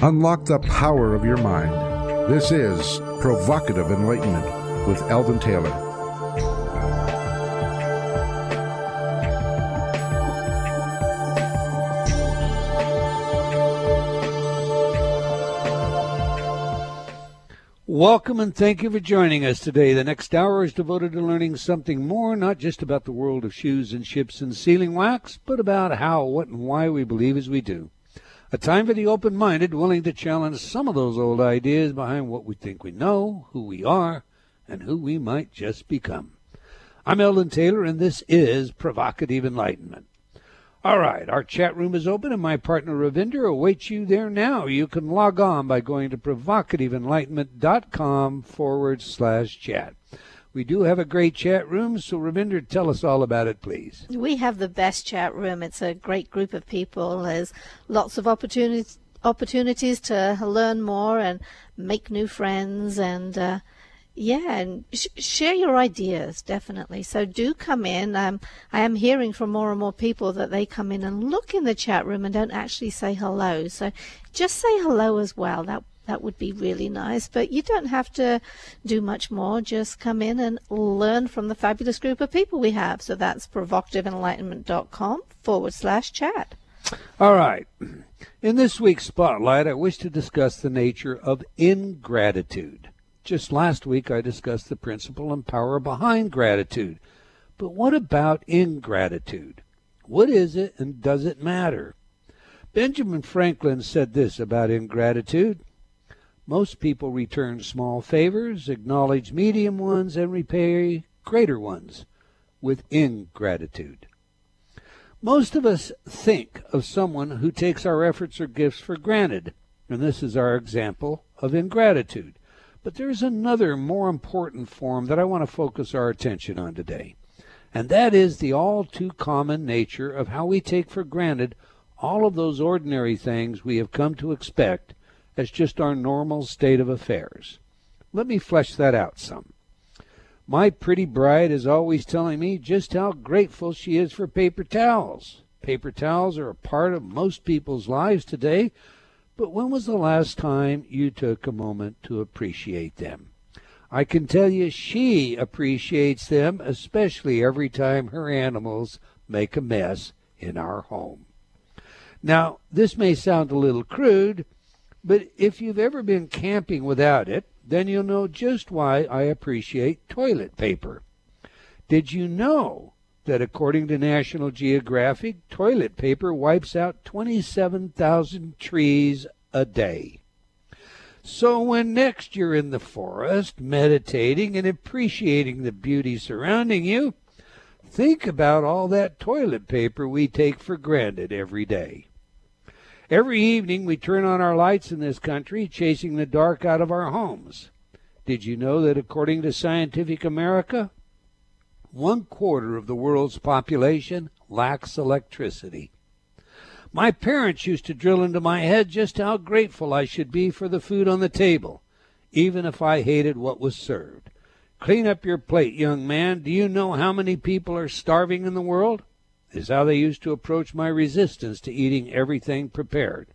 Unlock the power of your mind. This is Provocative Enlightenment with Eldon Taylor. Welcome and thank you for joining us today. The next hour is devoted to learning something more, not just about the world of shoes and ships and sealing wax, but about how, what, and why we believe as we do. A time for the open minded, willing to challenge some of those old ideas behind what we think we know, who we are, and who we might just become. I'm Eldon Taylor, and this is Provocative Enlightenment. All right, our chat room is open, and my partner Ravinder awaits you there now. You can log on by going to provocativeenlightenment.com forward slash chat. We do have a great chat room, so Ravinder, tell us all about it, please. We have the best chat room. It's a great group of people. There's lots of opportunities opportunities to learn more and make new friends and uh, yeah, and sh- share your ideas definitely. So do come in. Um, I am hearing from more and more people that they come in and look in the chat room and don't actually say hello. So just say hello as well. That that would be really nice. But you don't have to do much more. Just come in and learn from the fabulous group of people we have. So that's provocativeenlightenment.com forward slash chat. All right. In this week's spotlight, I wish to discuss the nature of ingratitude. Just last week, I discussed the principle and power behind gratitude. But what about ingratitude? What is it and does it matter? Benjamin Franklin said this about ingratitude most people return small favors, acknowledge medium ones, and repay greater ones with ingratitude. Most of us think of someone who takes our efforts or gifts for granted, and this is our example of ingratitude. But there's another more important form that I want to focus our attention on today, and that is the all too common nature of how we take for granted all of those ordinary things we have come to expect as just our normal state of affairs. Let me flesh that out some. My pretty bride is always telling me just how grateful she is for paper towels. Paper towels are a part of most people's lives today, but when was the last time you took a moment to appreciate them? I can tell you she appreciates them, especially every time her animals make a mess in our home. Now, this may sound a little crude, but if you've ever been camping without it, then you'll know just why I appreciate toilet paper. Did you know that according to National Geographic, toilet paper wipes out 27,000 trees a day? So when next you're in the forest, meditating and appreciating the beauty surrounding you, think about all that toilet paper we take for granted every day. Every evening we turn on our lights in this country, chasing the dark out of our homes. Did you know that according to Scientific American, one quarter of the world's population lacks electricity? My parents used to drill into my head just how grateful I should be for the food on the table, even if I hated what was served. Clean up your plate, young man. Do you know how many people are starving in the world? Is how they used to approach my resistance to eating everything prepared.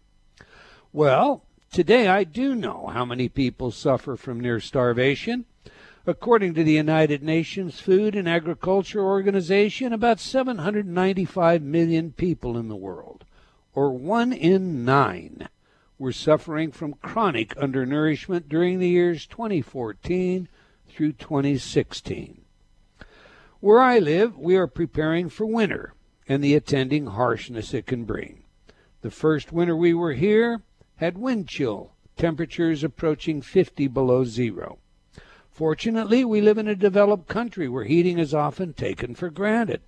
Well, today I do know how many people suffer from near starvation. According to the United Nations Food and Agriculture Organization, about 795 million people in the world, or one in nine, were suffering from chronic undernourishment during the years 2014 through 2016. Where I live, we are preparing for winter and the attending harshness it can bring. The first winter we were here had wind chill, temperatures approaching 50 below zero. Fortunately, we live in a developed country where heating is often taken for granted.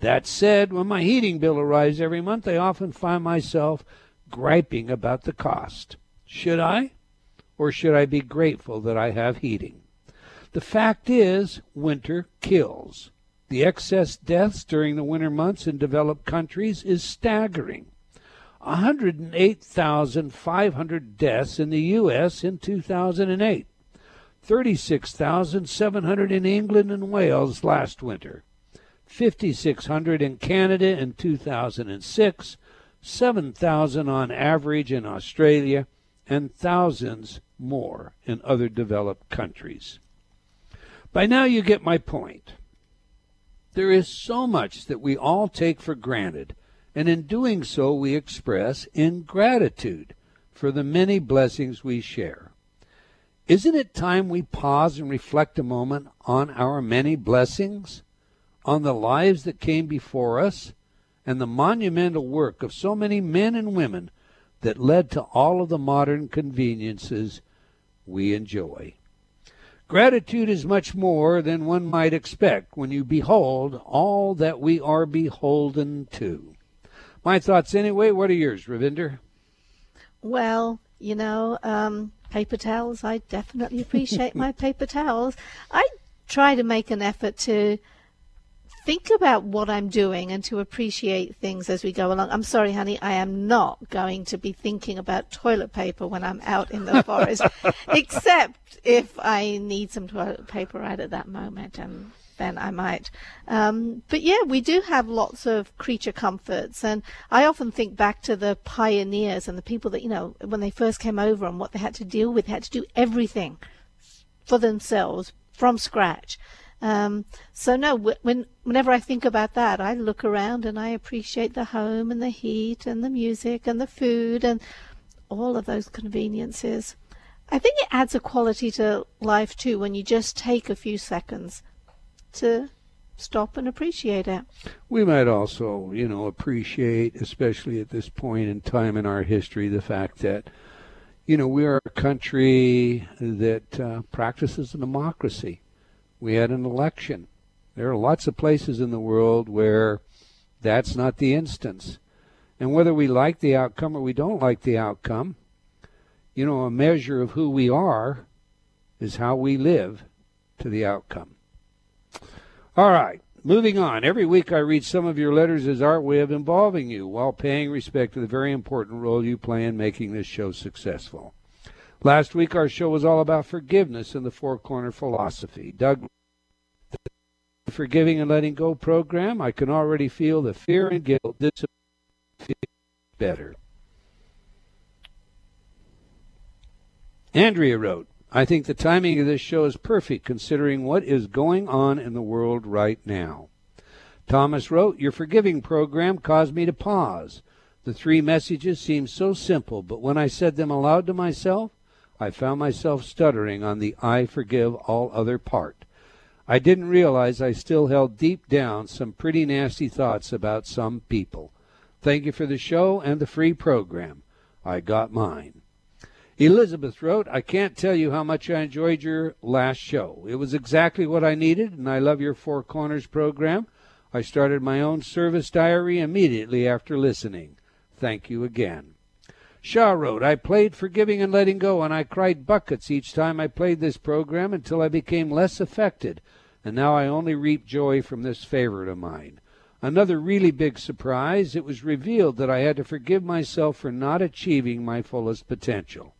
That said, when my heating bill arrives every month, I often find myself griping about the cost. Should I? Or should I be grateful that I have heating? The fact is, winter kills. The excess deaths during the winter months in developed countries is staggering. 108,500 deaths in the U.S. in 2008, 36,700 in England and Wales last winter, 5,600 in Canada in 2006, 7,000 on average in Australia, and thousands more in other developed countries. By now, you get my point. There is so much that we all take for granted, and in doing so, we express ingratitude for the many blessings we share. Isn't it time we pause and reflect a moment on our many blessings, on the lives that came before us, and the monumental work of so many men and women that led to all of the modern conveniences we enjoy? Gratitude is much more than one might expect when you behold all that we are beholden to. My thoughts, anyway. What are yours, Ravinder? Well, you know, um, paper towels. I definitely appreciate my paper towels. I try to make an effort to think about what I'm doing and to appreciate things as we go along. I'm sorry, honey, I am not going to be thinking about toilet paper when I'm out in the forest, except if I need some toilet paper right at that moment. And then I might. Um, but yeah, we do have lots of creature comforts, and I often think back to the pioneers and the people that you know when they first came over and what they had to deal with, they had to do everything for themselves from scratch. Um, so no, when whenever I think about that, I look around and I appreciate the home and the heat and the music and the food and all of those conveniences. I think it adds a quality to life too when you just take a few seconds to stop and appreciate it. We might also, you know, appreciate, especially at this point in time in our history, the fact that, you know, we are a country that uh, practices a democracy. We had an election. There are lots of places in the world where that's not the instance. And whether we like the outcome or we don't like the outcome, you know, a measure of who we are is how we live to the outcome. All right, moving on. Every week I read some of your letters as our way of involving you while paying respect to the very important role you play in making this show successful. Last week our show was all about forgiveness and the four corner philosophy. Doug, forgiving and letting go program, I can already feel the fear and guilt disappear better. Andrea wrote, I think the timing of this show is perfect considering what is going on in the world right now. Thomas wrote, Your forgiving program caused me to pause. The three messages seemed so simple, but when I said them aloud to myself, I found myself stuttering on the I forgive all other part. I didn't realize I still held deep down some pretty nasty thoughts about some people. Thank you for the show and the free program. I got mine. Elizabeth wrote, I can't tell you how much I enjoyed your last show. It was exactly what I needed, and I love your Four Corners program. I started my own service diary immediately after listening. Thank you again. Shaw wrote, I played Forgiving and Letting Go, and I cried buckets each time I played this program until I became less affected, and now I only reap joy from this favorite of mine. Another really big surprise, it was revealed that I had to forgive myself for not achieving my fullest potential.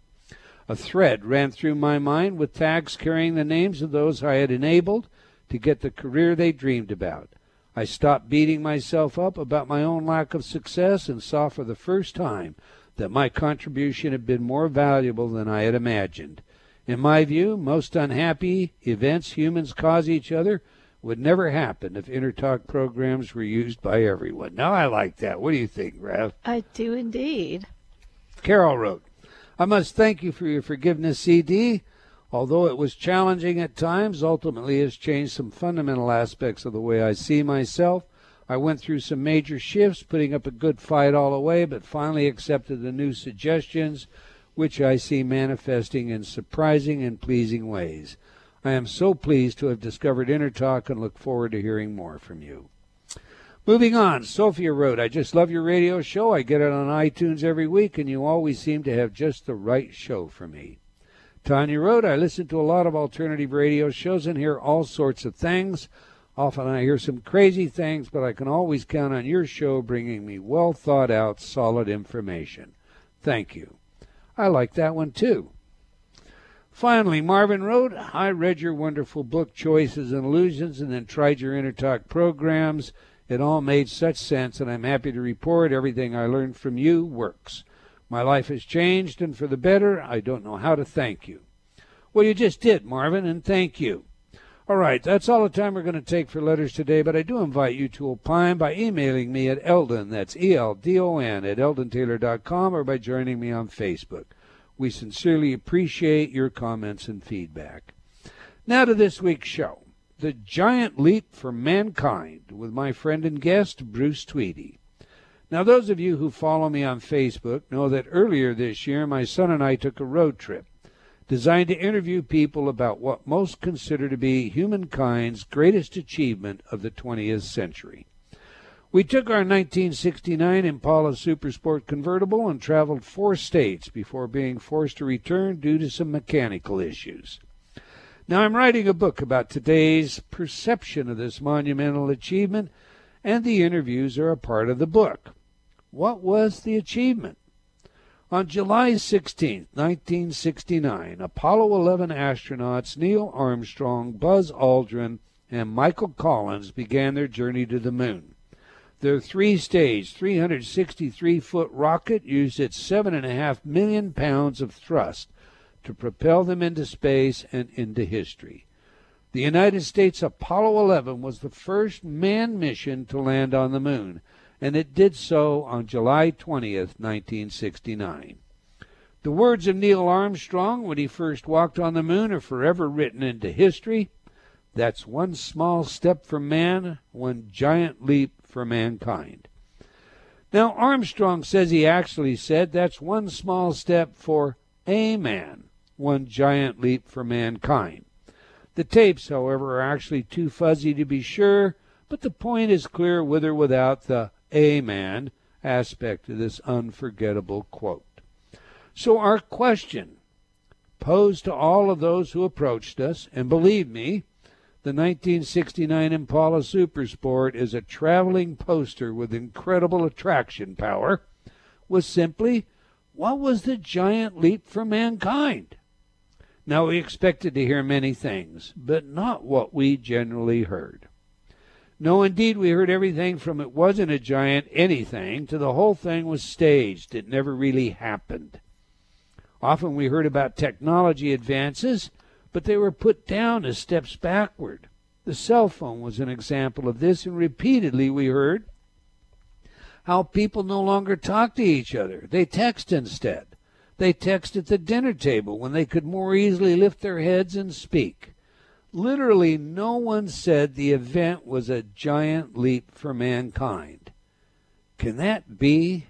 A thread ran through my mind with tags carrying the names of those I had enabled to get the career they dreamed about. I stopped beating myself up about my own lack of success and saw for the first time that my contribution had been more valuable than I had imagined. In my view, most unhappy events humans cause each other would never happen if InnerTalk programs were used by everyone. Now I like that. What do you think, Rev? I do indeed. Carol wrote, I must thank you for your forgiveness CD. Although it was challenging at times, ultimately has changed some fundamental aspects of the way I see myself. I went through some major shifts, putting up a good fight all the way, but finally accepted the new suggestions, which I see manifesting in surprising and pleasing ways. I am so pleased to have discovered InnerTalk and look forward to hearing more from you. Moving on, Sophia wrote, I just love your radio show. I get it on iTunes every week, and you always seem to have just the right show for me. Tanya wrote, I listen to a lot of alternative radio shows and hear all sorts of things. Often I hear some crazy things, but I can always count on your show bringing me well thought out, solid information. Thank you. I like that one too. Finally, Marvin wrote, I read your wonderful book, Choices and Illusions, and then tried your InnerTalk programs. It all made such sense, and I'm happy to report everything I learned from you works. My life has changed, and for the better, I don't know how to thank you. Well, you just did, Marvin, and thank you. All right, that's all the time we're going to take for letters today, but I do invite you to opine by emailing me at Eldon, that's E L D O N, at eldontaylor.com, or by joining me on Facebook. We sincerely appreciate your comments and feedback. Now to this week's show The Giant Leap for Mankind with my friend and guest, Bruce Tweedy. Now, those of you who follow me on Facebook know that earlier this year my son and I took a road trip designed to interview people about what most consider to be humankind's greatest achievement of the 20th century. We took our 1969 Impala Supersport convertible and traveled four states before being forced to return due to some mechanical issues. Now, I'm writing a book about today's perception of this monumental achievement, and the interviews are a part of the book. What was the achievement? On July 16, 1969, Apollo 11 astronauts Neil Armstrong, Buzz Aldrin, and Michael Collins began their journey to the moon. Their three stage, 363 foot rocket used its 7.5 million pounds of thrust to propel them into space and into history. The United States Apollo 11 was the first manned mission to land on the moon and it did so on July 20th, 1969. The words of Neil Armstrong when he first walked on the moon are forever written into history. That's one small step for man, one giant leap for mankind. Now, Armstrong says he actually said that's one small step for a man, one giant leap for mankind. The tapes, however, are actually too fuzzy to be sure, but the point is clear with or without the a man aspect of this unforgettable quote. So, our question posed to all of those who approached us, and believe me, the 1969 Impala Supersport is a traveling poster with incredible attraction power, was simply what was the giant leap for mankind? Now, we expected to hear many things, but not what we generally heard. No, indeed, we heard everything from it wasn't a giant anything to the whole thing was staged. It never really happened. Often we heard about technology advances, but they were put down as steps backward. The cell phone was an example of this, and repeatedly we heard how people no longer talk to each other. They text instead. They text at the dinner table when they could more easily lift their heads and speak. Literally, no one said the event was a giant leap for mankind. Can that be?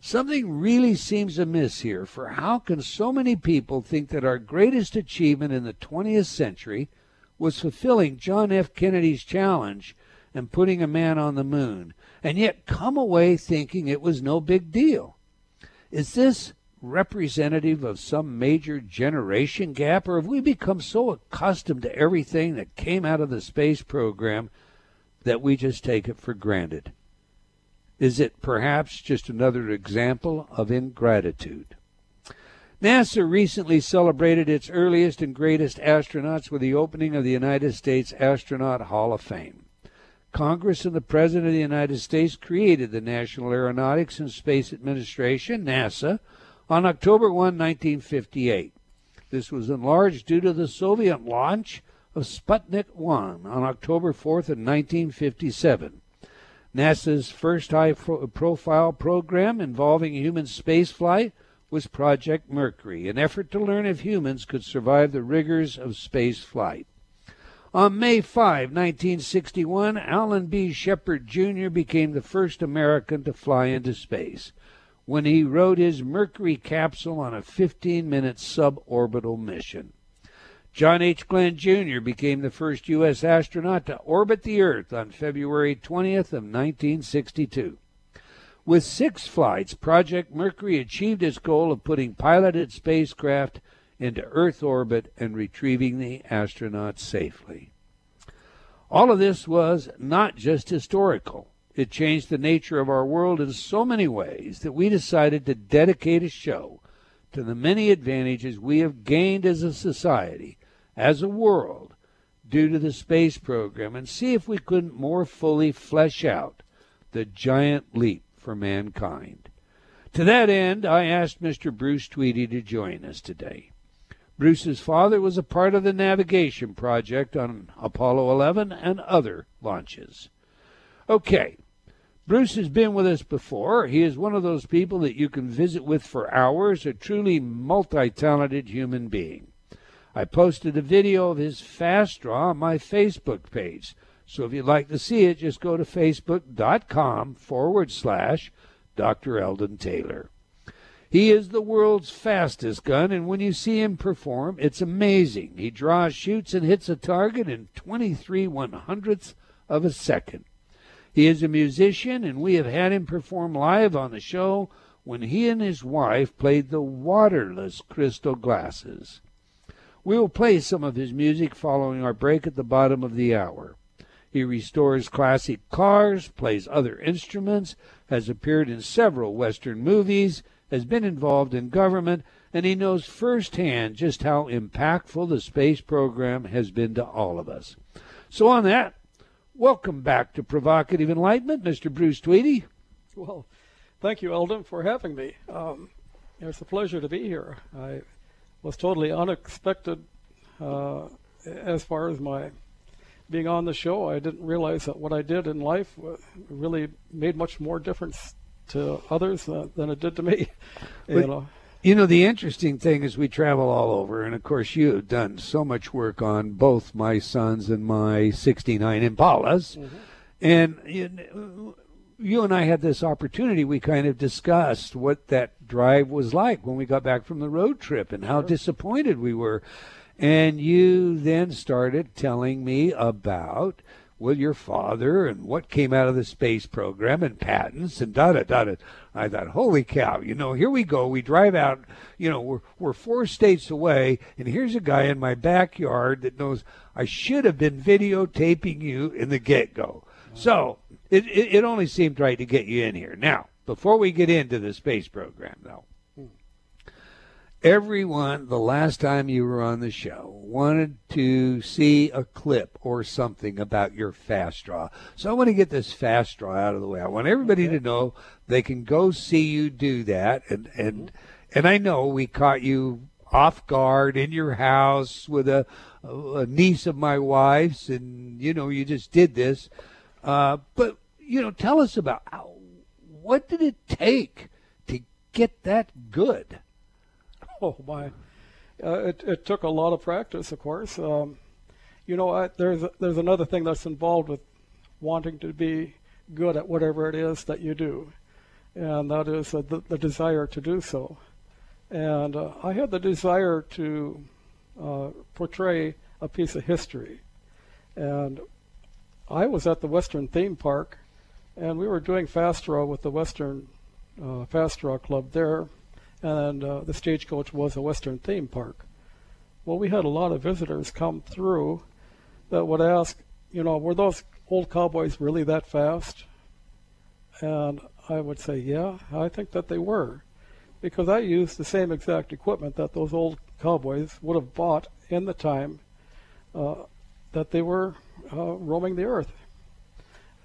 Something really seems amiss here, for how can so many people think that our greatest achievement in the 20th century was fulfilling John F. Kennedy's challenge and putting a man on the moon, and yet come away thinking it was no big deal? Is this representative of some major generation gap, or have we become so accustomed to everything that came out of the space program that we just take it for granted? Is it perhaps just another example of ingratitude? NASA recently celebrated its earliest and greatest astronauts with the opening of the United States Astronaut Hall of Fame. Congress and the President of the United States created the National Aeronautics and Space Administration, NASA, on October 1, 1958. This was enlarged due to the Soviet launch of Sputnik 1 on October 4th, 1957. NASA's first high profile program involving human spaceflight was Project Mercury, an effort to learn if humans could survive the rigors of space flight. On May 5, 1961, Alan B. Shepard Jr. became the first American to fly into space when he rode his Mercury capsule on a 15 minute suborbital mission. John H. Glenn Jr. became the first U.S. astronaut to orbit the Earth on February 20th of 1962. With six flights, Project Mercury achieved its goal of putting piloted spacecraft into Earth orbit and retrieving the astronauts safely. All of this was not just historical. It changed the nature of our world in so many ways that we decided to dedicate a show to the many advantages we have gained as a society, as a world, due to the space program, and see if we couldn't more fully flesh out the giant leap for mankind. To that end, I asked Mr. Bruce Tweedy to join us today. Bruce's father was a part of the navigation project on Apollo 11 and other launches. Okay, Bruce has been with us before. He is one of those people that you can visit with for hours, a truly multi talented human being. I posted a video of his fast draw on my Facebook page. So if you'd like to see it, just go to facebook.com forward slash Dr. Eldon Taylor. He is the world's fastest gun, and when you see him perform, it's amazing. He draws, shoots, and hits a target in 23 one hundredths of a second. He is a musician, and we have had him perform live on the show when he and his wife played the waterless crystal glasses. We will play some of his music following our break at the bottom of the hour. He restores classic cars, plays other instruments, has appeared in several Western movies, has been involved in government, and he knows firsthand just how impactful the space program has been to all of us. So, on that, welcome back to Provocative Enlightenment, Mr. Bruce Tweedy. Well, thank you, Eldon, for having me. Um, it's a pleasure to be here. I was totally unexpected uh, as far as my being on the show. I didn't realize that what I did in life really made much more difference to others than it did to me. you know. You know, the interesting thing is we travel all over, and of course, you have done so much work on both my sons and my 69 Impalas. Mm-hmm. And you, you and I had this opportunity. We kind of discussed what that drive was like when we got back from the road trip and how sure. disappointed we were. And you then started telling me about well, your father and what came out of the space program and patents and da da da da. I thought, holy cow, you know, here we go. We drive out, you know, we're, we're four states away, and here's a guy in my backyard that knows I should have been videotaping you in the get go. So it, it, it only seemed right to get you in here. Now, before we get into the space program, though, everyone the last time you were on the show wanted to see a clip or something about your fast draw. So I want to get this fast draw out of the way. I want everybody okay. to know they can go see you do that and and mm-hmm. and I know we caught you off guard in your house with a, a niece of my wife's and you know you just did this. Uh, but you know tell us about how, what did it take to get that good? Oh my! Uh, it it took a lot of practice, of course. Um, you know, I, there's there's another thing that's involved with wanting to be good at whatever it is that you do, and that is uh, the, the desire to do so. And uh, I had the desire to uh, portray a piece of history, and I was at the Western Theme Park, and we were doing fast draw with the Western uh, Fast Draw Club there and uh, the stagecoach was a Western theme park. Well, we had a lot of visitors come through that would ask, you know, were those old cowboys really that fast? And I would say, yeah, I think that they were, because I used the same exact equipment that those old cowboys would have bought in the time uh, that they were uh, roaming the earth.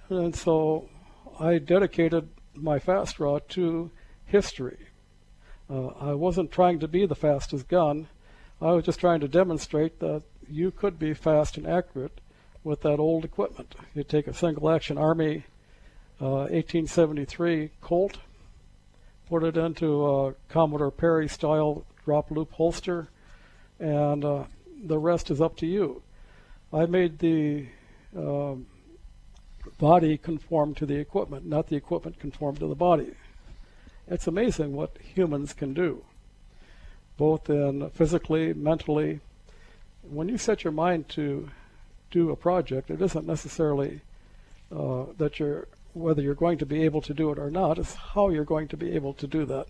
And so I dedicated my fast draw to history uh, I wasn't trying to be the fastest gun. I was just trying to demonstrate that you could be fast and accurate with that old equipment. You take a single action Army uh, 1873 Colt, put it into a Commodore Perry style drop loop holster, and uh, the rest is up to you. I made the um, body conform to the equipment, not the equipment conform to the body. It's amazing what humans can do, both in physically, mentally. When you set your mind to do a project, it isn't necessarily uh, that you're whether you're going to be able to do it or not. It's how you're going to be able to do that.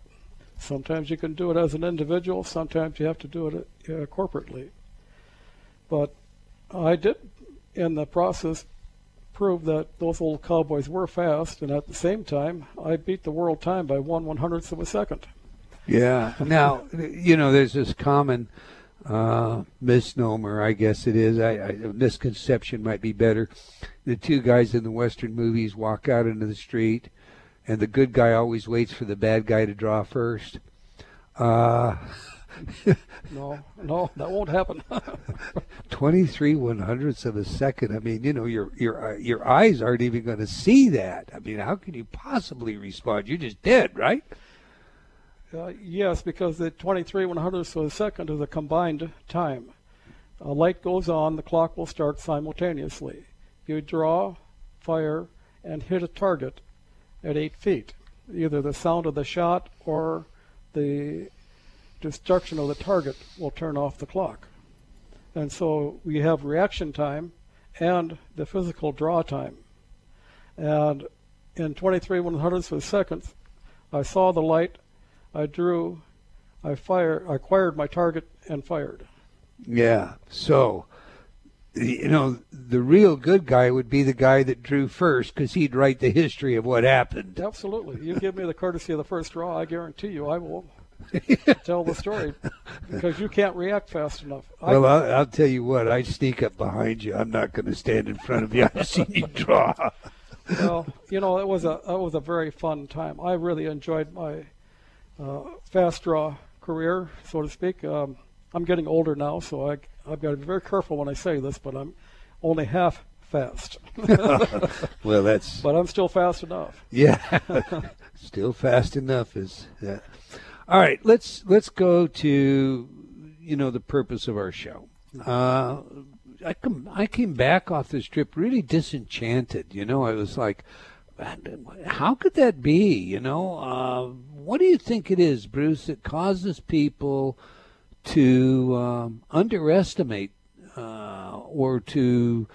Sometimes you can do it as an individual. Sometimes you have to do it uh, corporately. But I did, in the process, prove that those old cowboys were fast, and at the same time, I beat the world time by one one hundredth of a second. Yeah. Now, you know, there's this common uh, misnomer, I guess it is. I, misconception might be better. The two guys in the Western movies walk out into the street, and the good guy always waits for the bad guy to draw first. Uh, no, no, that won't happen. 23 one hundredths of a second. I mean, you know, your your uh, your eyes aren't even going to see that. I mean, how can you possibly respond? You're just dead, right? Uh, yes, because the 23 one hundredths of a second is a combined time. A light goes on, the clock will start simultaneously. You draw, fire, and hit a target at eight feet. Either the sound of the shot or the destruction of the target will turn off the clock. And so we have reaction time and the physical draw time. And in 23 one hundredths of a second, I saw the light, I drew, I fired, I acquired my target and fired. Yeah. So, you know, the real good guy would be the guy that drew first because he'd write the history of what happened. Absolutely. You give me the courtesy of the first draw, I guarantee you I will tell the story because you can't react fast enough. Well, I, will I'll tell you what. I sneak up behind you. I'm not going to stand in front of you. I've seen you draw. well, you know, it was a it was a very fun time. I really enjoyed my uh, fast draw career, so to speak. Um, I'm getting older now, so I I've got to be very careful when I say this, but I'm only half fast. well, that's. But I'm still fast enough. Yeah, still fast enough is. Yeah. All right, let's let's go to you know the purpose of our show. Uh, I come I came back off this trip really disenchanted. You know, I was like, how could that be? You know, uh, what do you think it is, Bruce, that causes people to um, underestimate uh, or to,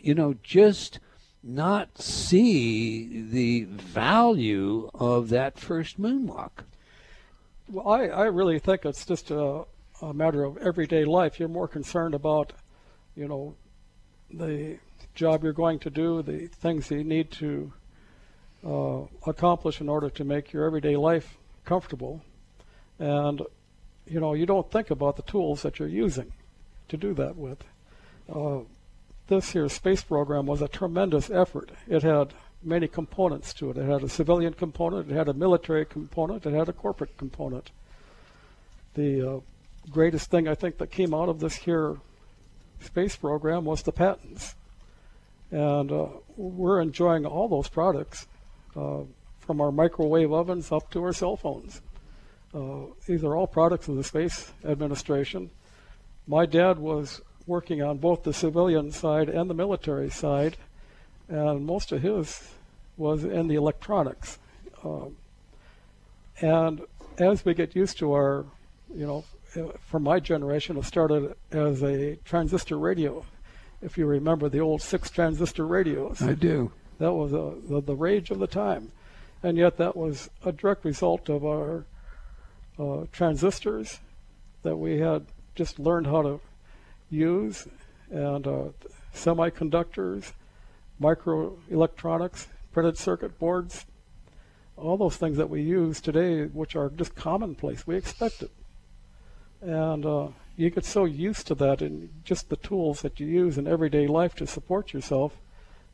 you know, just not see the value of that first moonwalk? Well, I, I really think it's just a, a matter of everyday life. You're more concerned about, you know, the job you're going to do, the things you need to uh, accomplish in order to make your everyday life comfortable. And, you know, you don't think about the tools that you're using to do that with. Uh, this here space program was a tremendous effort. It had many components to it. It had a civilian component, it had a military component, it had a corporate component. The uh, greatest thing I think that came out of this here space program was the patents. And uh, we're enjoying all those products uh, from our microwave ovens up to our cell phones. Uh, these are all products of the Space Administration. My dad was working on both the civilian side and the military side and most of his was in the electronics. Um, and as we get used to our, you know, uh, for my generation, it started as a transistor radio. If you remember the old six transistor radios, I do. That was a, the, the rage of the time, and yet that was a direct result of our uh, transistors that we had just learned how to use, and uh, semiconductors, microelectronics, printed circuit boards, all those things that we use today, which are just commonplace. We expect it. And uh, you get so used to that and just the tools that you use in everyday life to support yourself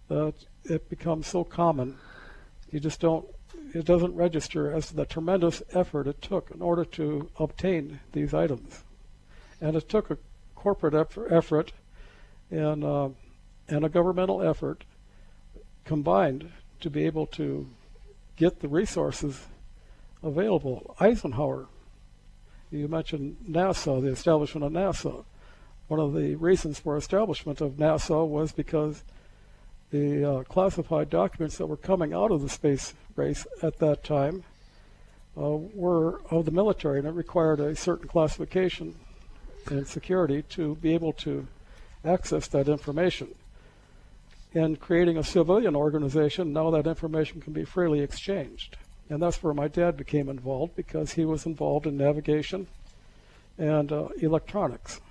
that it becomes so common. You just don't, it doesn't register as the tremendous effort it took in order to obtain these items. And it took a corporate effort and, uh, and a governmental effort combined to be able to get the resources available. Eisenhower, you mentioned NASA, the establishment of NASA. One of the reasons for establishment of NASA was because the uh, classified documents that were coming out of the space race at that time uh, were of the military, and it required a certain classification and security to be able to access that information in creating a civilian organization, now that information can be freely exchanged. And that's where my dad became involved because he was involved in navigation and uh, electronics.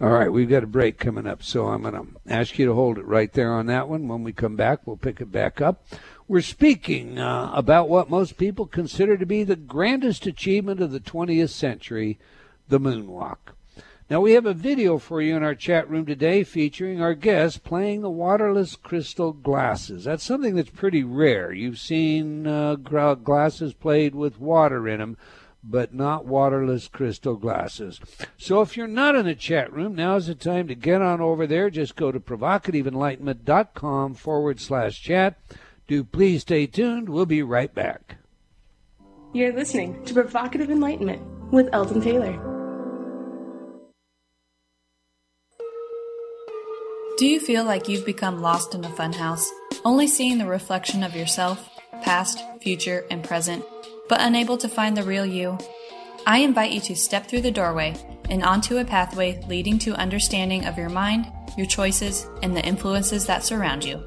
All right, we've got a break coming up, so I'm going to ask you to hold it right there on that one. When we come back, we'll pick it back up. We're speaking uh, about what most people consider to be the grandest achievement of the 20th century, the moonwalk. Now, we have a video for you in our chat room today featuring our guest playing the waterless crystal glasses. That's something that's pretty rare. You've seen uh, glasses played with water in them, but not waterless crystal glasses. So if you're not in the chat room, now's the time to get on over there. Just go to provocativeenlightenment.com forward slash chat. Do please stay tuned. We'll be right back. You're listening to Provocative Enlightenment with Eldon Taylor. Do you feel like you've become lost in a funhouse, only seeing the reflection of yourself, past, future, and present, but unable to find the real you? I invite you to step through the doorway and onto a pathway leading to understanding of your mind, your choices, and the influences that surround you.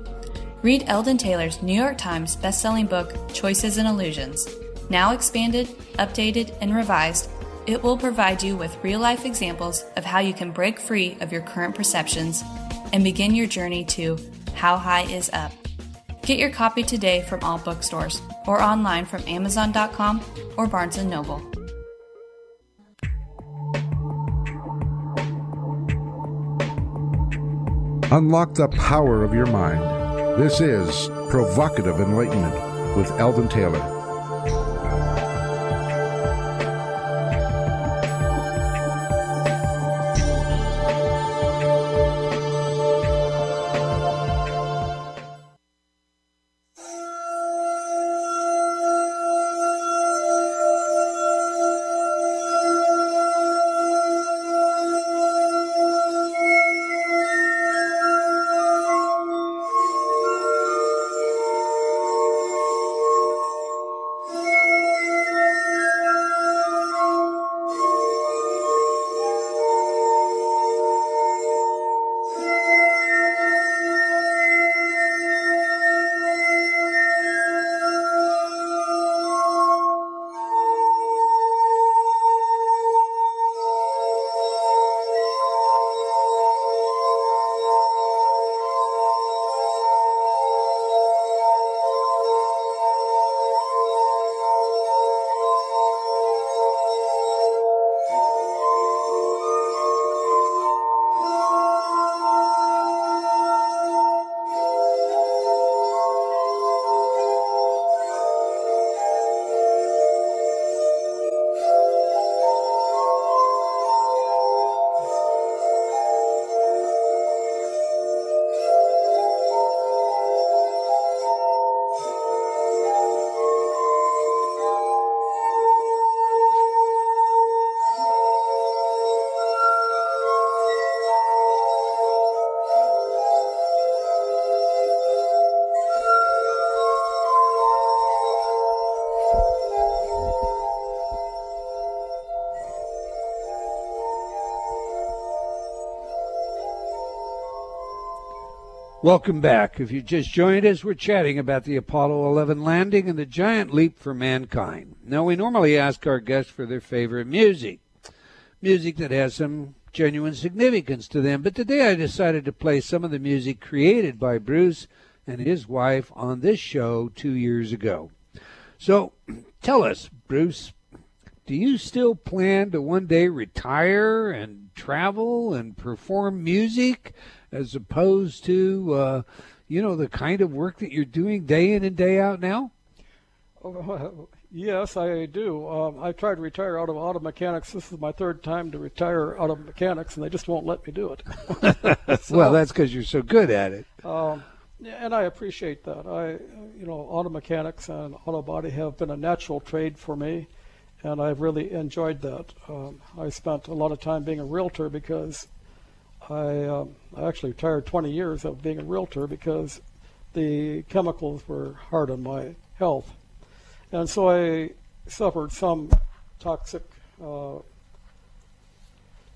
Read Eldon Taylor's New York Times bestselling book, Choices and Illusions. Now expanded, updated, and revised, it will provide you with real life examples of how you can break free of your current perceptions and begin your journey to How High is Up. Get your copy today from all bookstores or online from Amazon.com or Barnes & Noble. Unlock the power of your mind. This is Provocative Enlightenment with Eldon Taylor. Welcome back. If you just joined us, we're chatting about the Apollo 11 landing and the giant leap for mankind. Now, we normally ask our guests for their favorite music, music that has some genuine significance to them. But today I decided to play some of the music created by Bruce and his wife on this show two years ago. So, tell us, Bruce, do you still plan to one day retire and travel and perform music? As opposed to uh, you know the kind of work that you're doing day in and day out now? Oh, yes, I do. Um, I tried to retire out of auto mechanics. This is my third time to retire out of mechanics, and they just won't let me do it. so, well, that's because you're so good at it. Um, and I appreciate that. I, you know, auto mechanics and auto body have been a natural trade for me, and I've really enjoyed that. Um, I spent a lot of time being a realtor because I, um, I actually retired 20 years of being a realtor because the chemicals were hard on my health. And so I suffered some toxic uh,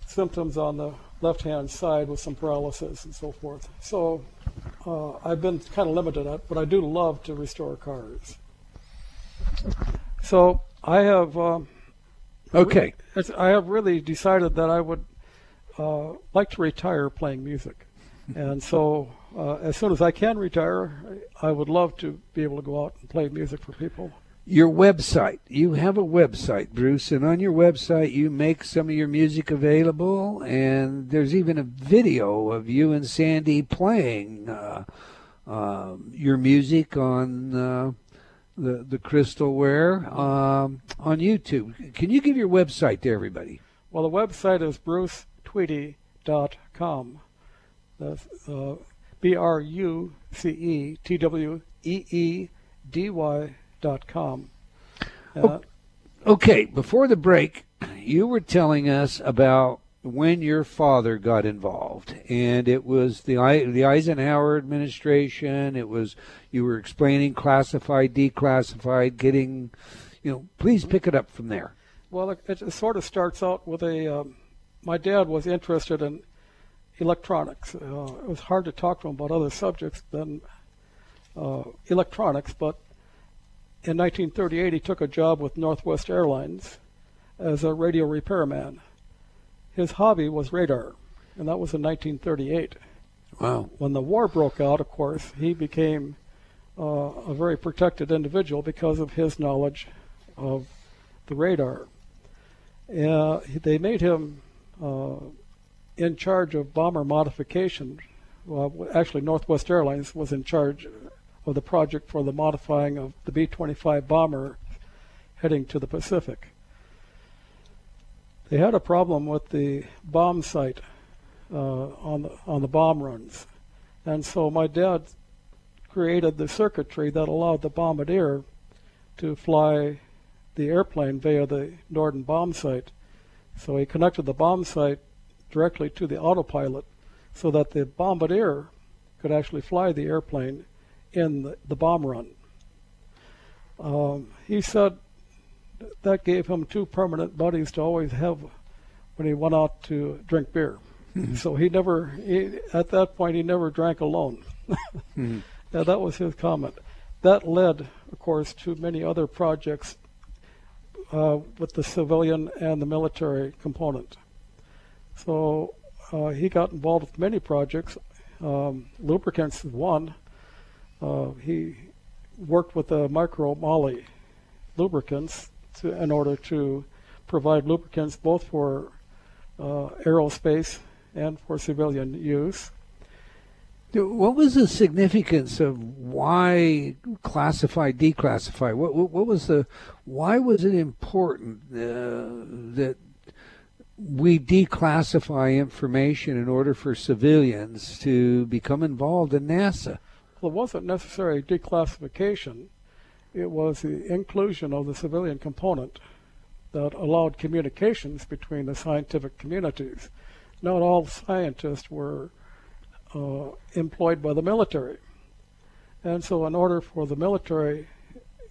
symptoms on the left hand side with some paralysis and so forth. So uh, I've been kind of limited at, but I do love to restore cars. So I have. Um, okay. I have really decided that I would uh, like to retire playing music. and so, uh, as soon as I can retire, I would love to be able to go out and play music for people. your website. You have a website, Bruce, and on your website you make some of your music available, and there's even a video of you and Sandy playing uh, uh, your music on uh, the the crystalware um, on YouTube. Can you give your website to everybody? Well, the website is brucetweedy.com. That's uh, B R U C E T W E E D Y dot com. Uh, okay, before the break, you were telling us about when your father got involved, and it was the the Eisenhower administration. It was you were explaining classified, declassified, getting, you know. Please pick it up from there. Well, it, it sort of starts out with a. Um, my dad was interested in electronics. Uh, it was hard to talk to him about other subjects than uh, electronics, but in 1938 he took a job with Northwest Airlines as a radio repairman. His hobby was radar, and that was in 1938. Wow. When the war broke out, of course, he became uh, a very protected individual because of his knowledge of the radar. Uh, they made him in charge of bomber modification. Well, actually, Northwest Airlines was in charge of the project for the modifying of the B 25 bomber heading to the Pacific. They had a problem with the bomb sight uh, on, the, on the bomb runs. And so my dad created the circuitry that allowed the bombardier to fly the airplane via the Norden bomb sight. So he connected the bomb sight directly to the autopilot so that the bombardier could actually fly the airplane in the, the bomb run. Um, he said that gave him two permanent buddies to always have when he went out to drink beer. Mm-hmm. So he never, he, at that point, he never drank alone. mm-hmm. yeah, that was his comment. That led, of course, to many other projects uh, with the civilian and the military component. So uh, he got involved with many projects. Um, lubricants is one. Uh, he worked with the micro moly lubricants to, in order to provide lubricants both for uh, aerospace and for civilian use. What was the significance of why classify, declassify? What, what, what was the why was it important uh, that we declassify information in order for civilians to become involved in NASA? Well, it wasn't necessarily declassification. It was the inclusion of the civilian component that allowed communications between the scientific communities. Not all scientists were uh, employed by the military. And so, in order for the military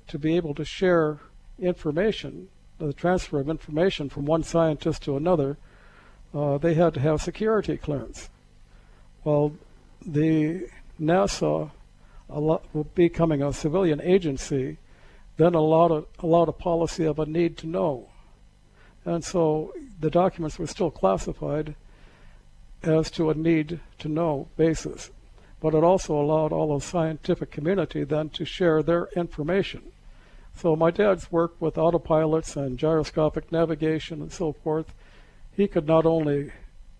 to be able to share information, the transfer of information from one scientist to another, uh, they had to have security clearance. Well, the NASA becoming a civilian agency, then allowed a, allowed a policy of a need to know. And so the documents were still classified as to a need to know basis. But it also allowed all the scientific community then to share their information. So my dad's work with autopilots and gyroscopic navigation and so forth, he could not only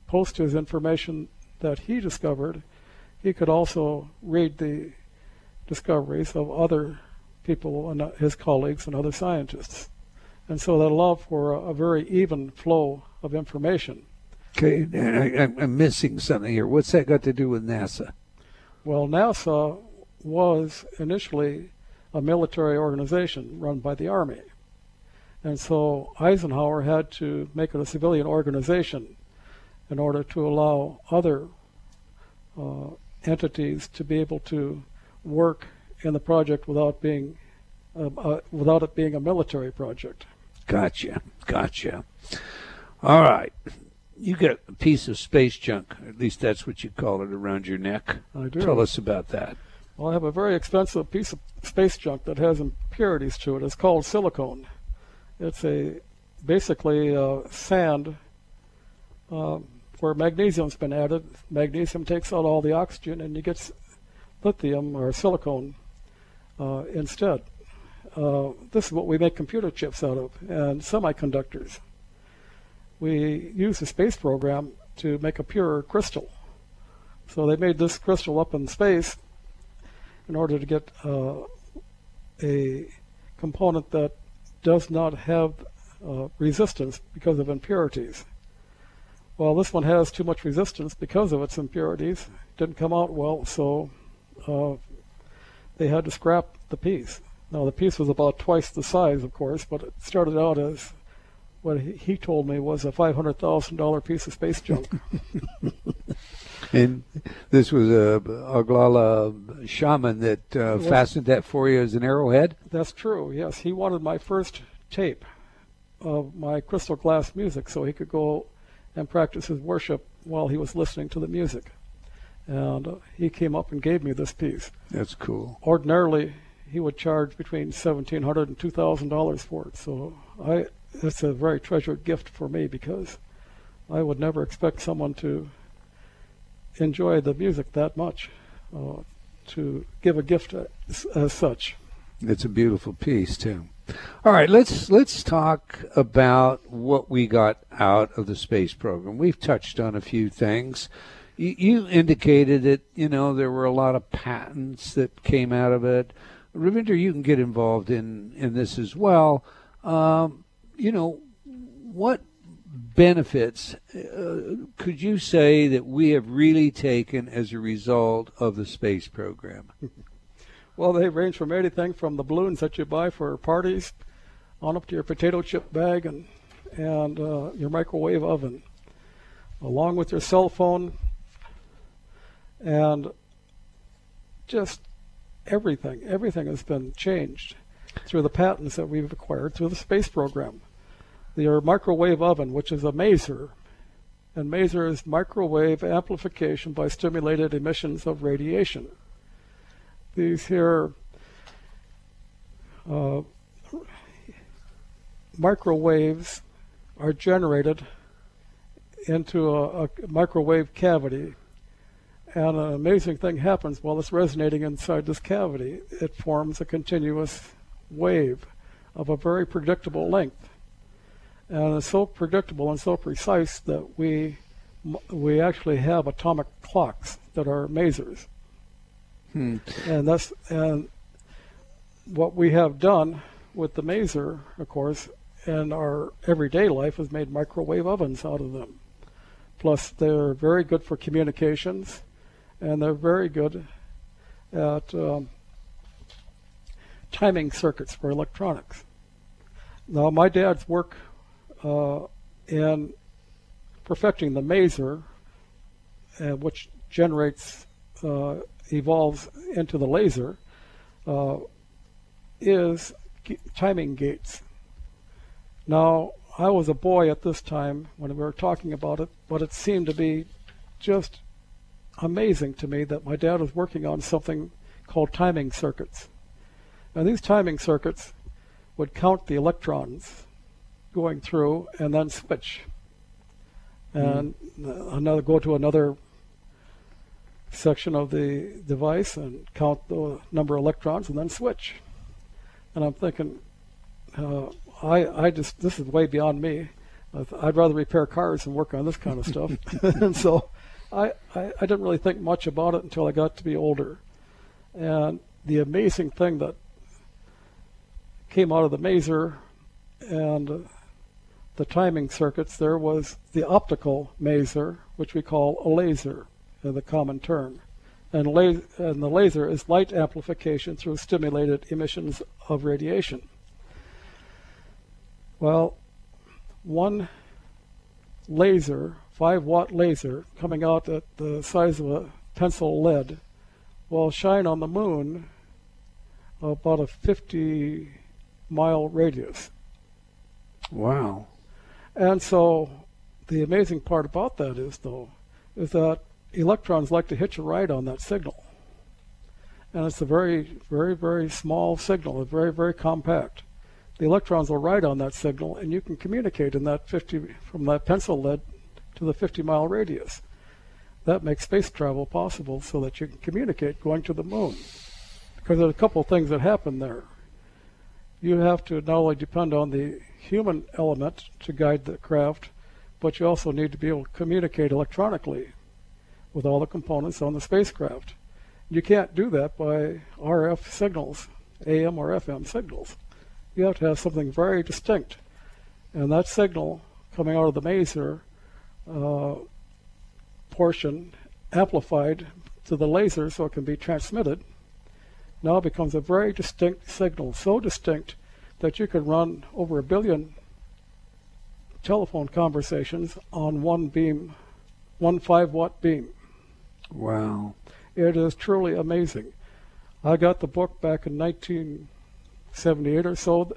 post his information that he discovered, he could also read the discoveries of other people and uh, his colleagues and other scientists. And so that allowed for a, a very even flow of information. Okay, I, am missing something here. What's that got to do with NASA? Well, NASA was initially a military organization run by the Army. And so Eisenhower had to make it a civilian organization in order to allow other uh, entities to be able to work in the project without being uh, uh, without it being a military project. Gotcha, gotcha. All right, you got a piece of space junk. At least that's what you call it around your neck. I do. Tell us about that. Well, I have a very expensive piece of space junk that has impurities to it. It's called silicone. It's a basically uh, sand uh, where magnesium's been added. Magnesium takes out all the oxygen, and you get lithium or silicone uh, instead. uh, this is what we make computer chips out of and semiconductors. We use the space program to make a pure crystal. So they made this crystal up in space in order to get uh, a component that does not have uh, resistance because of impurities. Well, this one has too much resistance because of its impurities. Didn't come out well, so uh, they had to scrap the piece. Now, the piece was about twice the size, of course, but it started out as what he told me was a $500,000 piece of space junk. and this was a Oglala shaman that uh, fastened that for you as an arrowhead? That's true, yes. He wanted my first tape of my crystal glass music so he could go and practice his worship while he was listening to the music. And uh, he came up and gave me this piece. That's cool. Ordinarily, he would charge between seventeen hundred and two thousand dollars for it. So I, it's a very treasured gift for me because I would never expect someone to enjoy the music that much, uh, to give a gift as, as such. It's a beautiful piece too. All right, let's let's talk about what we got out of the space program. We've touched on a few things. You, you indicated that you know there were a lot of patents that came out of it. Ravinder, you can get involved in in this as well. Um, you know, what benefits uh, could you say that we have really taken as a result of the space program? Well, they range from anything from the balloons that you buy for parties on up to your potato chip bag and and uh, your microwave oven, along with your cell phone, and just everything. Everything has been changed through the patents that we've acquired through the space program. Your microwave oven, which is a maser, and maser is microwave amplification by stimulated emissions of radiation these here uh, microwaves are generated into a, a, microwave cavity. And an amazing thing happens while it's resonating inside this cavity. It forms a continuous wave of a very predictable length. And it's so predictable and so precise that we, we actually have atomic clocks that are masers. Hmm. And that's and what we have done with the maser, of course, in our everyday life is made microwave ovens out of them. Plus, they're very good for communications, and they're very good at um, timing circuits for electronics. Now, my dad's work uh, in perfecting the maser, uh, which generates uh, evolves into the laser uh, is timing gates. Now, I was a boy at this time when we were talking about it, but it seemed to be just amazing to me that my dad was working on something called timing circuits. And these timing circuits would count the electrons going through and then switch and mm. another go to another section of the device and count the number of electrons and then switch. And I'm thinking, uh, I, I just, this is way beyond me. I'd rather repair cars than work on this kind of stuff. and so I, I, I didn't really think much about it until I got to be older. And the amazing thing that came out of the maser and the timing circuits there was the optical maser, which we call a laser in the common term. And, la- and the laser is light amplification through stimulated emissions of radiation. Well, one laser, 5 watt laser, coming out at the size of a pencil lead, will shine on the moon about a 50 mile radius. Wow. And so the amazing part about that is, though, is that electrons like to hitch a ride on that signal. And it's a very, very, very small signal, it's very, very compact. The electrons will ride on that signal, and you can communicate in that 50 from that pencil lead to the 50 mile radius. That makes space travel possible so that you can communicate going to the moon. Because there's a couple of things that happen there. you have to not only depend on the human element to guide the craft, but you also need to be able to communicate electronically with all the components on the spacecraft. You can't do that by RF signals, AM or FM signals. You have to have something very distinct. And that signal coming out of the maser uh, portion amplified to the laser so it can be transmitted now becomes a very distinct signal, so distinct that you could run over a billion telephone conversations on one beam, one five watt beam. Wow. It is truly amazing. I got the book back in 1978 or so,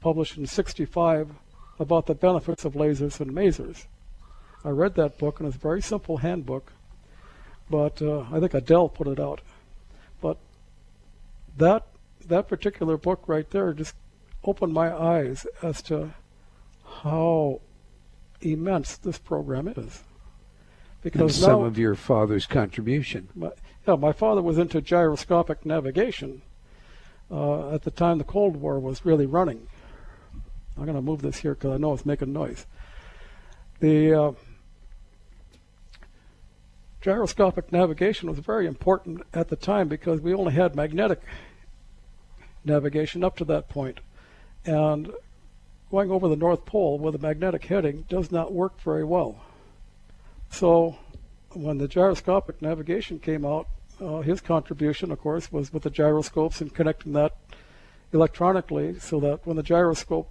published in 65, about the benefits of lasers and masers. I read that book, and it's a very simple handbook, but uh, I think Adele put it out. But that that particular book right there just opened my eyes as to how immense this program is. Because and some now, of your father's contribution. My, yeah, my father was into gyroscopic navigation uh, at the time the Cold War was really running. I'm going to move this here because I know it's making noise. The uh, gyroscopic navigation was very important at the time because we only had magnetic navigation up to that point. And going over the North Pole with a magnetic heading does not work very well. So when the gyroscopic navigation came out, uh, his contribution, of course, was with the gyroscopes and connecting that electronically so that when the gyroscope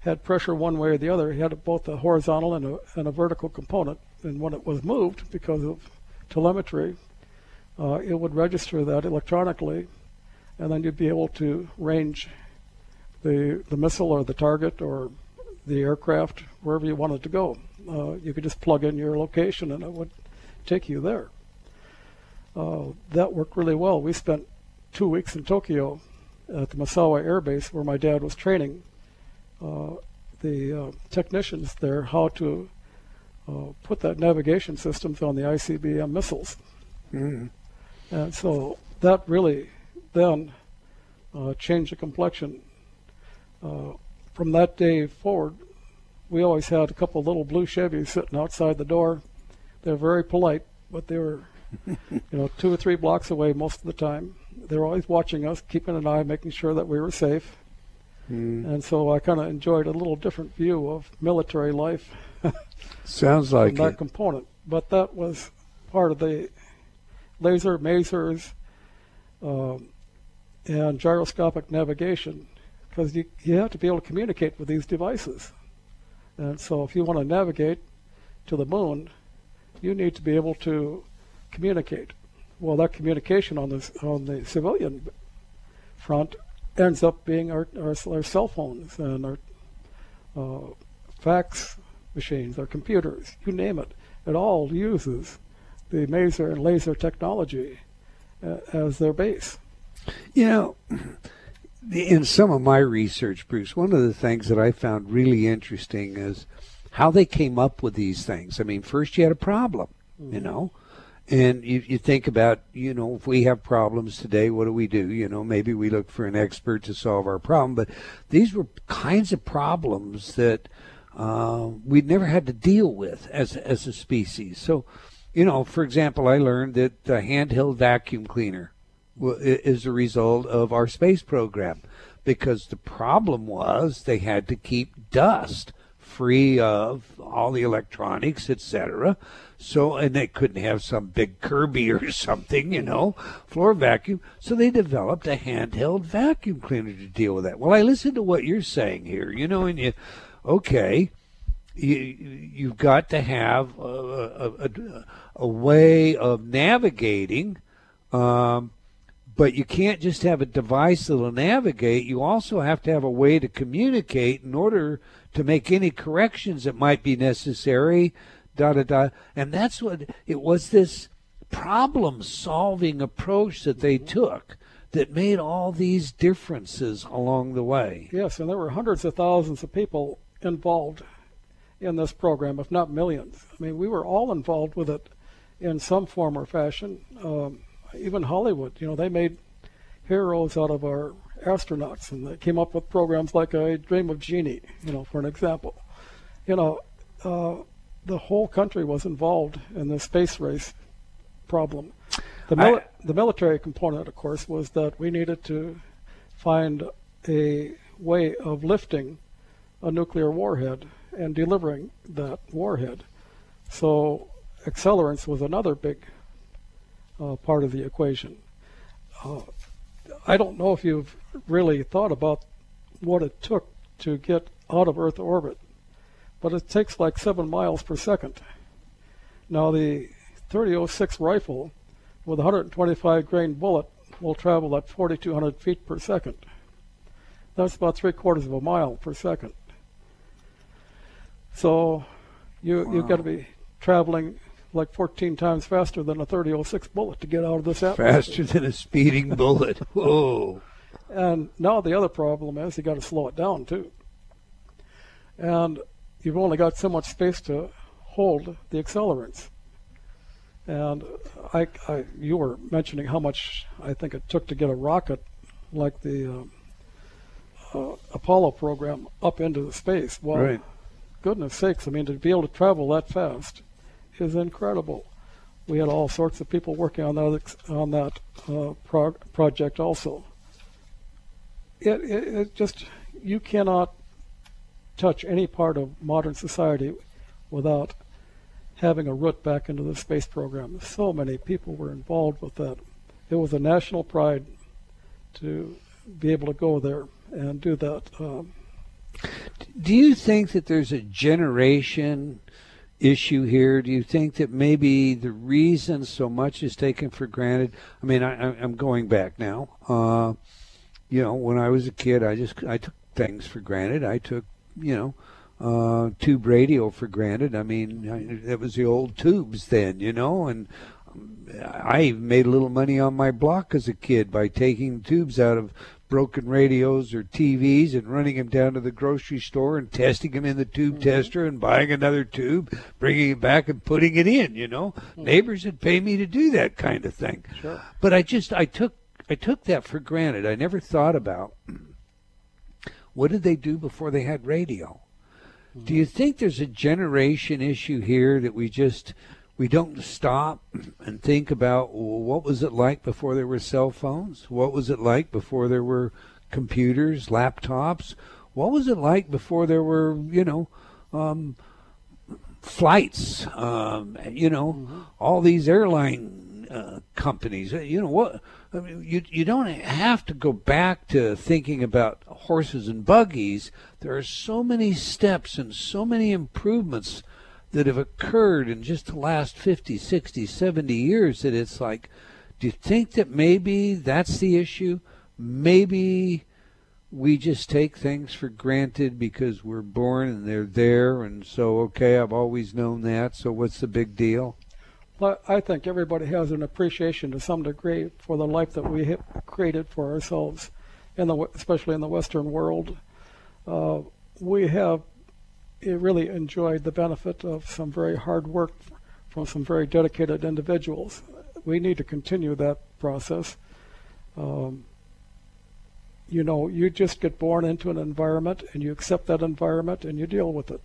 had pressure one way or the other, he had both a horizontal and a, and a vertical component. And when it was moved, because of telemetry, uh, it would register that electronically, and then you'd be able to range the the missile or the target or the aircraft wherever you wanted to go. Uh, you could just plug in your location and it would take you there. Uh, that worked really well. We spent two weeks in Tokyo at the Misawa Air Base where my dad was training uh, the uh, technicians there how to uh, put that navigation systems on the ICBM missiles. Mm. And so that really then uh, changed the complexion uh, from that day forward, we always had a couple of little blue Chevys sitting outside the door. They're very polite, but they were, you know, two or three blocks away most of the time. They were always watching us, keeping an eye, making sure that we were safe. Mm. And so I kind of enjoyed a little different view of military life. Sounds like that it. component, but that was part of the laser masers um, and gyroscopic navigation because you, you have to be able to communicate with these devices. And so if you want to navigate to the moon, you need to be able to communicate. Well, that communication on the, on the civilian front ends up being our, our, our cell phones and our uh, fax machines, our computers, you name it. It all uses the maser and laser technology uh, as their base. You know, in some of my research, Bruce, one of the things that I found really interesting is how they came up with these things. I mean, first you had a problem, mm-hmm. you know, and you, you think about, you know, if we have problems today, what do we do? You know, maybe we look for an expert to solve our problem, but these were kinds of problems that uh, we'd never had to deal with as as a species. So, you know, for example, I learned that the handheld vacuum cleaner is a result of our space program because the problem was they had to keep dust free of all the electronics, etc. So, and they couldn't have some big Kirby or something, you know, floor vacuum. So they developed a handheld vacuum cleaner to deal with that. Well, I listened to what you're saying here, you know, and you, okay, you, you've got to have a, a, a, a way of navigating. Um, but you can't just have a device that'll navigate. You also have to have a way to communicate in order to make any corrections that might be necessary. Da da da. And that's what it was. This problem-solving approach that they took that made all these differences along the way. Yes, and there were hundreds of thousands of people involved in this program, if not millions. I mean, we were all involved with it in some form or fashion. Um, even Hollywood, you know, they made heroes out of our astronauts, and they came up with programs like I Dream of Jeannie, you know, for an example. You know, uh, the whole country was involved in the space race problem. The, mili- I, the military component, of course, was that we needed to find a way of lifting a nuclear warhead and delivering that warhead. So accelerants was another big uh, part of the equation. Uh, I don't know if you've really thought about what it took to get out of Earth orbit, but it takes like seven miles per second. Now the 3006 rifle with a 125 grain bullet will travel at 4,200 feet per second. That's about three quarters of a mile per second. So you wow. you've got to be traveling like 14 times faster than a 3006 bullet to get out of this atmosphere. Faster than a speeding bullet. Whoa. And now the other problem is you got to slow it down too. And you've only got so much space to hold the accelerants. And I, I, you were mentioning how much I think it took to get a rocket like the uh, uh, Apollo program up into the space. Well, right. goodness sakes, I mean, to be able to travel that fast is incredible. We had all sorts of people working on that on that uh, pro- project also. It, it, it just you cannot touch any part of modern society without having a root back into the space program. So many people were involved with that. It was a national pride to be able to go there and do that. Um, do you think that there's a generation issue here? Do you think that maybe the reason so much is taken for granted? I mean, I, am going back now. Uh, you know, when I was a kid, I just I took things for granted. I took, you know, uh, tube radio for granted. I mean, it was the old tubes then, you know, and I made a little money on my block as a kid by taking tubes out of broken radios or TVs and running them down to the grocery store and testing them in the tube mm-hmm. tester and buying another tube, bringing it back and putting it in. You know, mm-hmm. neighbors would pay me to do that kind of thing. Sure. But I just I took I took that for granted. I never thought about what did they do before they had radio. Mm-hmm. Do you think there's a generation issue here that we just we don't stop and think about well, what was it like before there were cell phones? What was it like before there were computers, laptops? What was it like before there were, you know, um, flights? Um, you know, mm-hmm. all these airline uh, companies. You know what? I mean, you you don't have to go back to thinking about horses and buggies. There are so many steps and so many improvements that have occurred in just the last 50, 60, 70 years that it's like, do you think that maybe that's the issue? Maybe we just take things for granted because we're born and they're there, and so, okay, I've always known that, so what's the big deal? Well, I think everybody has an appreciation to some degree for the life that we have created for ourselves, in the, especially in the Western world. Uh, we have really enjoyed the benefit of some very hard work from some very dedicated individuals. We need to continue that process. Um, you know, you just get born into an environment and you accept that environment and you deal with it.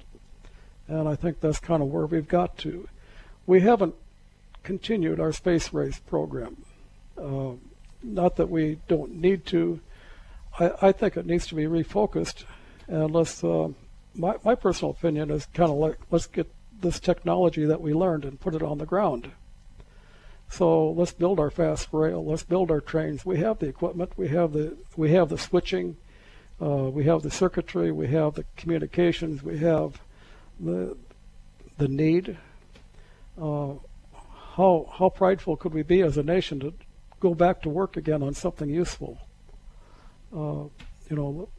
And I think that's kind of where we've got to. We haven't continued our space race program. Uh, not that we don't need to. I, I, think it needs to be refocused. And let's uh, my, my personal opinion is kind of like let's get this technology that we learned and put it on the ground. So let's build our fast rail. Let's build our trains. We have the equipment. We have the we have the switching. Uh, we have the circuitry. We have the communications. We have the the need. Uh, how how prideful could we be as a nation to go back to work again on something useful? Uh, you know,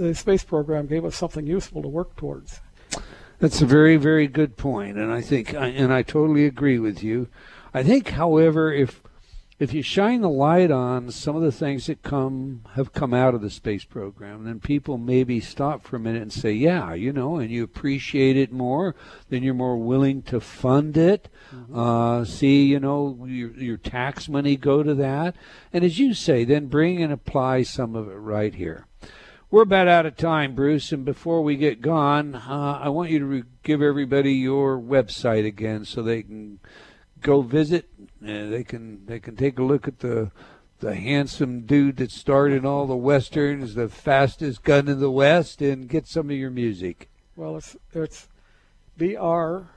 the space program gave us something useful to work towards. That's a very, very good point, and I think, and I totally agree with you. I think, however, if if you shine the light on some of the things that come have come out of the space program, then people maybe stop for a minute and say, "Yeah, you know," and you appreciate it more. Then you're more willing to fund it. Mm-hmm. Uh, see, you know, your your tax money go to that, and as you say, then bring and apply some of it right here. We're about out of time, Bruce, and before we get gone, uh, I want you to re- give everybody your website again so they can go visit. They can they can take a look at the the handsome dude that started all the westerns, the fastest gun in the West, and get some of your music. Well, it's it's b r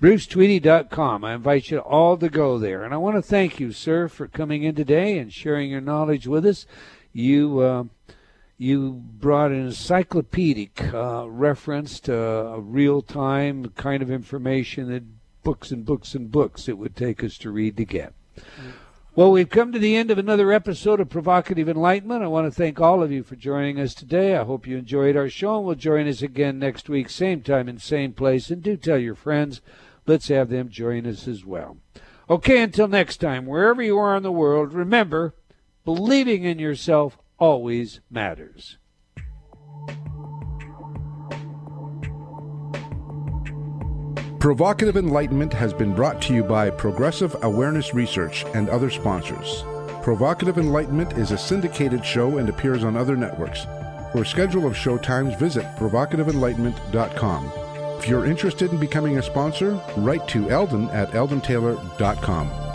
BruceTweedy.com. I invite you all to go there. And I want to thank you, sir, for coming in today and sharing your knowledge with us. You uh, you brought an encyclopedic uh, reference to a real time kind of information that books and books and books it would take us to read to get. Well, we've come to the end of another episode of Provocative Enlightenment. I want to thank all of you for joining us today. I hope you enjoyed our show and will join us again next week, same time and same place. And do tell your friends, let's have them join us as well. Okay, until next time, wherever you are in the world, remember, believing in yourself always matters. Provocative Enlightenment has been brought to you by Progressive Awareness Research and other sponsors. Provocative Enlightenment is a syndicated show and appears on other networks. For a schedule of show times, visit provocativeenlightenment.com. If you're interested in becoming a sponsor, write to Eldon at eldontaylor.com.